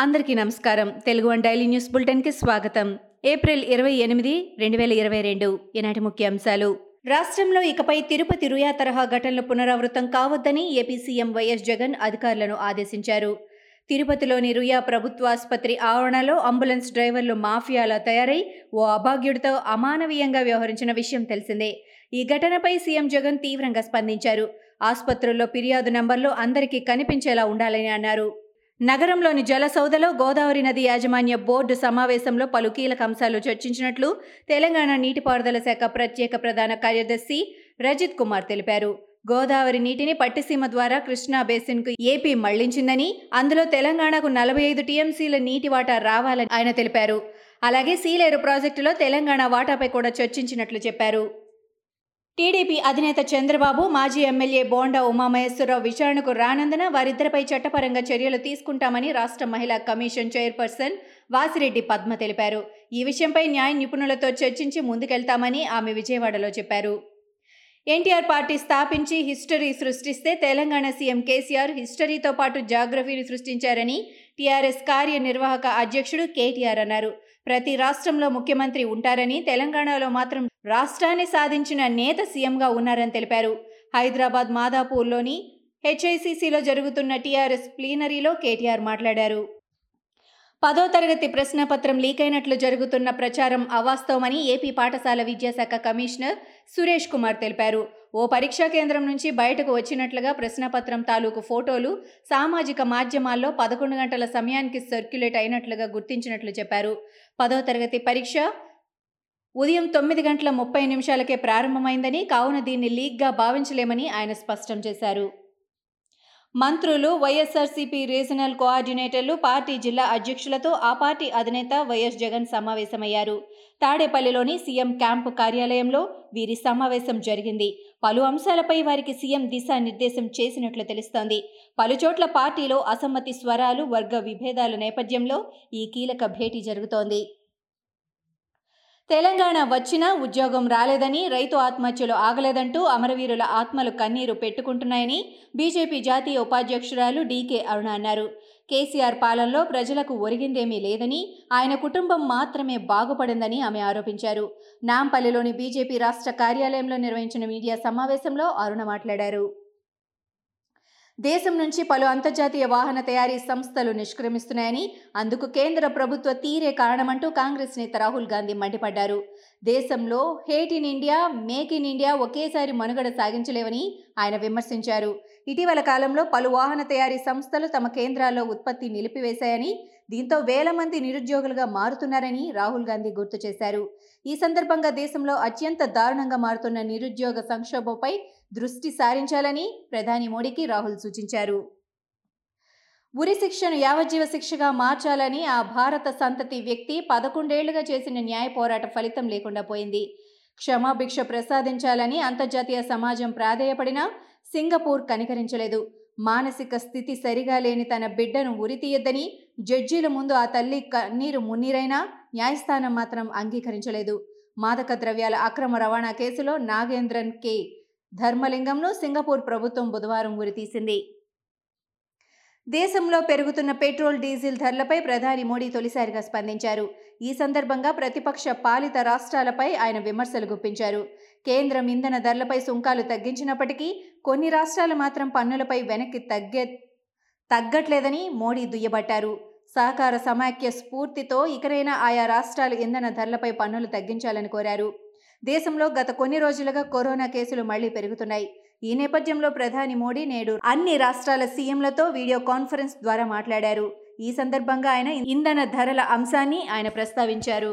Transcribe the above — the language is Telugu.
అందరికీ నమస్కారం. తెలుగు వన్ డైలీ న్యూస్ బులెటిన్కి స్వాగతం. ఏప్రిల్ ఇరవై ఎనిమిది రెండు వేల ఇరవై రెండు ఈనాటి ముఖ్యాంశాలు. రాష్ట్రంలో ఇకపై తిరుపతి రుయా తరహా ఘటనలు పునరావృతం కావద్దని ఏపీ సీఎం వైఎస్ జగన్ అధికారులను ఆదేశించారు. తిరుపతిలోని రుయా ప్రభుత్వ ఆసుపత్రి ఆవరణలో అంబులెన్స్ డ్రైవర్లు మాఫియాలా తయారై ఓ అభాగ్యుడితో అమానవీయంగా వ్యవహరించిన విషయం తెలిసిందే. ఈ ఘటనపై సీఎం జగన్ తీవ్రంగా స్పందించారు. ఆసుపత్రుల్లో ఫిర్యాదు నంబర్లు అందరికీ కనిపించేలా ఉండాలని అన్నారు. నగరంలోని జలసౌదలో గోదావరి నది యాజమాన్య బోర్డు సమావేశంలో పలు కీలక అంశాలు చర్చించినట్లు తెలంగాణ నీటిపారుదల శాఖ ప్రత్యేక ప్రధాన కార్యదర్శి రజిత్ కుమార్ తెలిపారు. గోదావరి నీటిని పట్టిసీమ ద్వారా కృష్ణా బేసిన్కు ఏపీ మళ్ళించిందని అందులో తెలంగాణకు నలభై ఐదు టీఎంసీల నీటి వాటా రావాలని ఆయన తెలిపారు. అలాగే సీలేరు ప్రాజెక్టులో తెలంగాణ వాటాపై కూడా చర్చించినట్లు చెప్పారు. టీడీపీ అధినేత చంద్రబాబు మాజీ ఎమ్మెల్యే బోండా ఉమామహేశ్వరరావు విచారణకు రానందున వారిద్దరిపై చట్టపరంగా చర్యలు తీసుకుంటామని రాష్ట్ర మహిళా కమిషన్ చైర్పర్సన్ వాసిరెడ్డి పద్మ తెలిపారు. ఈ విషయంపై న్యాయ నిపుణులతో చర్చించి ముందుకెళ్తామని ఆమె విజయవాడలో చెప్పారు. ఎన్టీఆర్ పార్టీ స్థాపించి హిస్టరీ సృష్టిస్తే తెలంగాణ సీఎం కేసీఆర్ హిస్టరీతో పాటు జాగ్రఫీని సృష్టించారని టీఆర్ఎస్ కార్యనిర్వాహక అధ్యక్షుడు కేటీఆర్ అన్నారు. ప్రతి రాష్ట్రంలో ముఖ్యమంత్రి ఉంటారని తెలంగాణలో మాత్రం రాష్ట్రాన్ని సాధించిన నేత సీఎంగా ఉన్నారని తెలిపారు. హైదరాబాద్ మాదాపూర్లోని హెచ్ఐసిసిలో జరుగుతున్న టీఆర్ఎస్ ప్లీనరీలో కేటీఆర్ మాట్లాడారు. పదో తరగతి ప్రశ్నపత్రం లీక్ అయినట్లు జరుగుతున్న ప్రచారం అవాస్తవమని ఏపీ పాఠశాల విద్యాశాఖ కమిషనర్ సురేష్ కుమార్ తెలిపారు. ఓ పరీక్షా కేంద్రం నుంచి బయటకు వచ్చినట్లుగా ప్రశ్నపత్రం తాలూకు ఫోటోలు సామాజిక మాధ్యమాల్లో పదకొండు గంటల సమయానికి సర్క్యులేట్ అయినట్లుగా గుర్తించినట్లు చెప్పారు. పదో తరగతి పరీక్ష ఉదయం తొమ్మిది గంటల ముప్పై నిమిషాలకే ప్రారంభమైందని కావున దీన్ని లీగ్గా భావించలేమని ఆయన స్పష్టం చేశారు. మంత్రులు వైఎస్ఆర్సీపీ రీజనల్ కోఆర్డినేటర్లు పార్టీ జిల్లా అధ్యక్షులతో ఆ పార్టీ అధినేత వైఎస్ జగన్ సమావేశమయ్యారు. తాడేపల్లిలోని సీఎం క్యాంపు కార్యాలయంలో వీరి సమావేశం జరిగింది. పలు అంశాలపై వారికి సీఎం దిశానిర్దేశం చేసినట్లు తెలుస్తోంది. పలుచోట్ల పార్టీలో అసమ్మతి స్వరాలు వర్గ విభేదాల నేపథ్యంలో ఈ కీలక భేటీ జరుగుతోంది. తెలంగాణ వచ్చినా ఉద్యోగం రాలేదని రైతు ఆత్మహత్యలు ఆగలేదంటూ అమరవీరుల ఆత్మలు కన్నీరు పెట్టుకుంటున్నాయని బీజేపీ జాతీయ ఉపాధ్యక్షురాలు డీకే అరుణ అన్నారు. కేసీఆర్ పాలనలో ప్రజలకు ఒరిగిందేమీ లేదని ఆయన కుటుంబం మాత్రమే బాగుపడిందని ఆమె ఆరోపించారు. నాంపల్లిలోని బీజేపీ రాష్ట్ర కార్యాలయంలో నిర్వహించిన మీడియా సమావేశంలో అరుణ మాట్లాడారు. దేశం నుంచి పలు అంతర్జాతీయ వాహన తయారీ సంస్థలు నిష్క్రమిస్తున్నాయని అందుకు కేంద్ర ప్రభుత్వ తీరే కారణమంటూ కాంగ్రెస్ నేత రాహుల్ గాంధీ మండిపడ్డారు. దేశంలో hate in India make in India ఒకేసారి మనుగడ సాగించలేవని ఆయన విమర్శించారు. ఇటీవల కాలంలో పలు వాహన తయారీ సంస్థలు తమ కేంద్రాల్లో ఉత్పత్తి నిలిపివేశాయని దీంతో వేల మంది నిరుద్యోగులుగా మారుతున్నారని రాహుల్ గాంధీ గుర్తు చేశారు. ఈ సందర్భంగా దేశంలో అత్యంత దారుణంగా మారుతున్న నిరుద్యోగ సంక్షోభంపై దృష్టి సారించాలని ప్రధాని మోడీకి రాహుల్ సూచించారు. ఉరి శిక్షను యావజ్జీవ శిక్షగా మార్చాలని ఆ భారత సంతతి వ్యక్తి పదకొండేళ్ళుగా చేసిన న్యాయ పోరాట ఫలితం లేకుండా పోయింది. క్షమాభిక్ష ప్రసాదించాలని అంతర్జాతీయ సమాజం ప్రాధేయపడినా సింగపూర్ కనికరించలేదు. మానసిక స్థితి సరిగా లేని తన బిడ్డను ఉరి తీయద్దని జడ్జీల ముందు ఆ తల్లి కన్నీరు మున్నీరైనా న్యాయస్థానం మాత్రం అంగీకరించలేదు. మాదక ద్రవ్యాల అక్రమ రవాణా కేసులో నాగేంద్రన్ కె. ధర్మలింగంను సింగపూర్ ప్రభుత్వం బుధవారం ఉరితీసింది దేశంలో పెరుగుతున్న పెట్రోల్ డీజిల్ ధరలపై ప్రధాని మోడీ తొలిసారిగా స్పందించారు. ఈ సందర్భంగా ప్రతిపక్ష పాలిత రాష్ట్రాలపై ఆయన విమర్శలు గుప్పించారు. కేంద్రం ఇంధన ధరలపై సుంకాలు తగ్గించినప్పటికీ కొన్ని రాష్ట్రాలు మాత్రం పన్నులపై వెనక్కి తగ్గే తగ్గట్లేదని మోడీ దుయ్యబట్టారు. సహకార సమాఖ్య స్ఫూర్తితో ఇకనైనా ఆయా రాష్ట్రాలు ఇంధన ధరలపై పన్నులు తగ్గించాలని కోరారు. దేశంలో గత కొన్ని రోజులుగా కరోనా కేసులు మళ్ళీ పెరుగుతున్నాయి. ఈ నేపథ్యంలో ప్రధాని మోడీ నేడు అన్ని రాష్ట్రాల సీఎంలతో వీడియో కాన్ఫరెన్స్ ద్వారా మాట్లాడారు. ఈ సందర్భంగా ఆయన ఇంధన ధరల అంశాన్ని ఆయన ప్రస్తావించారు.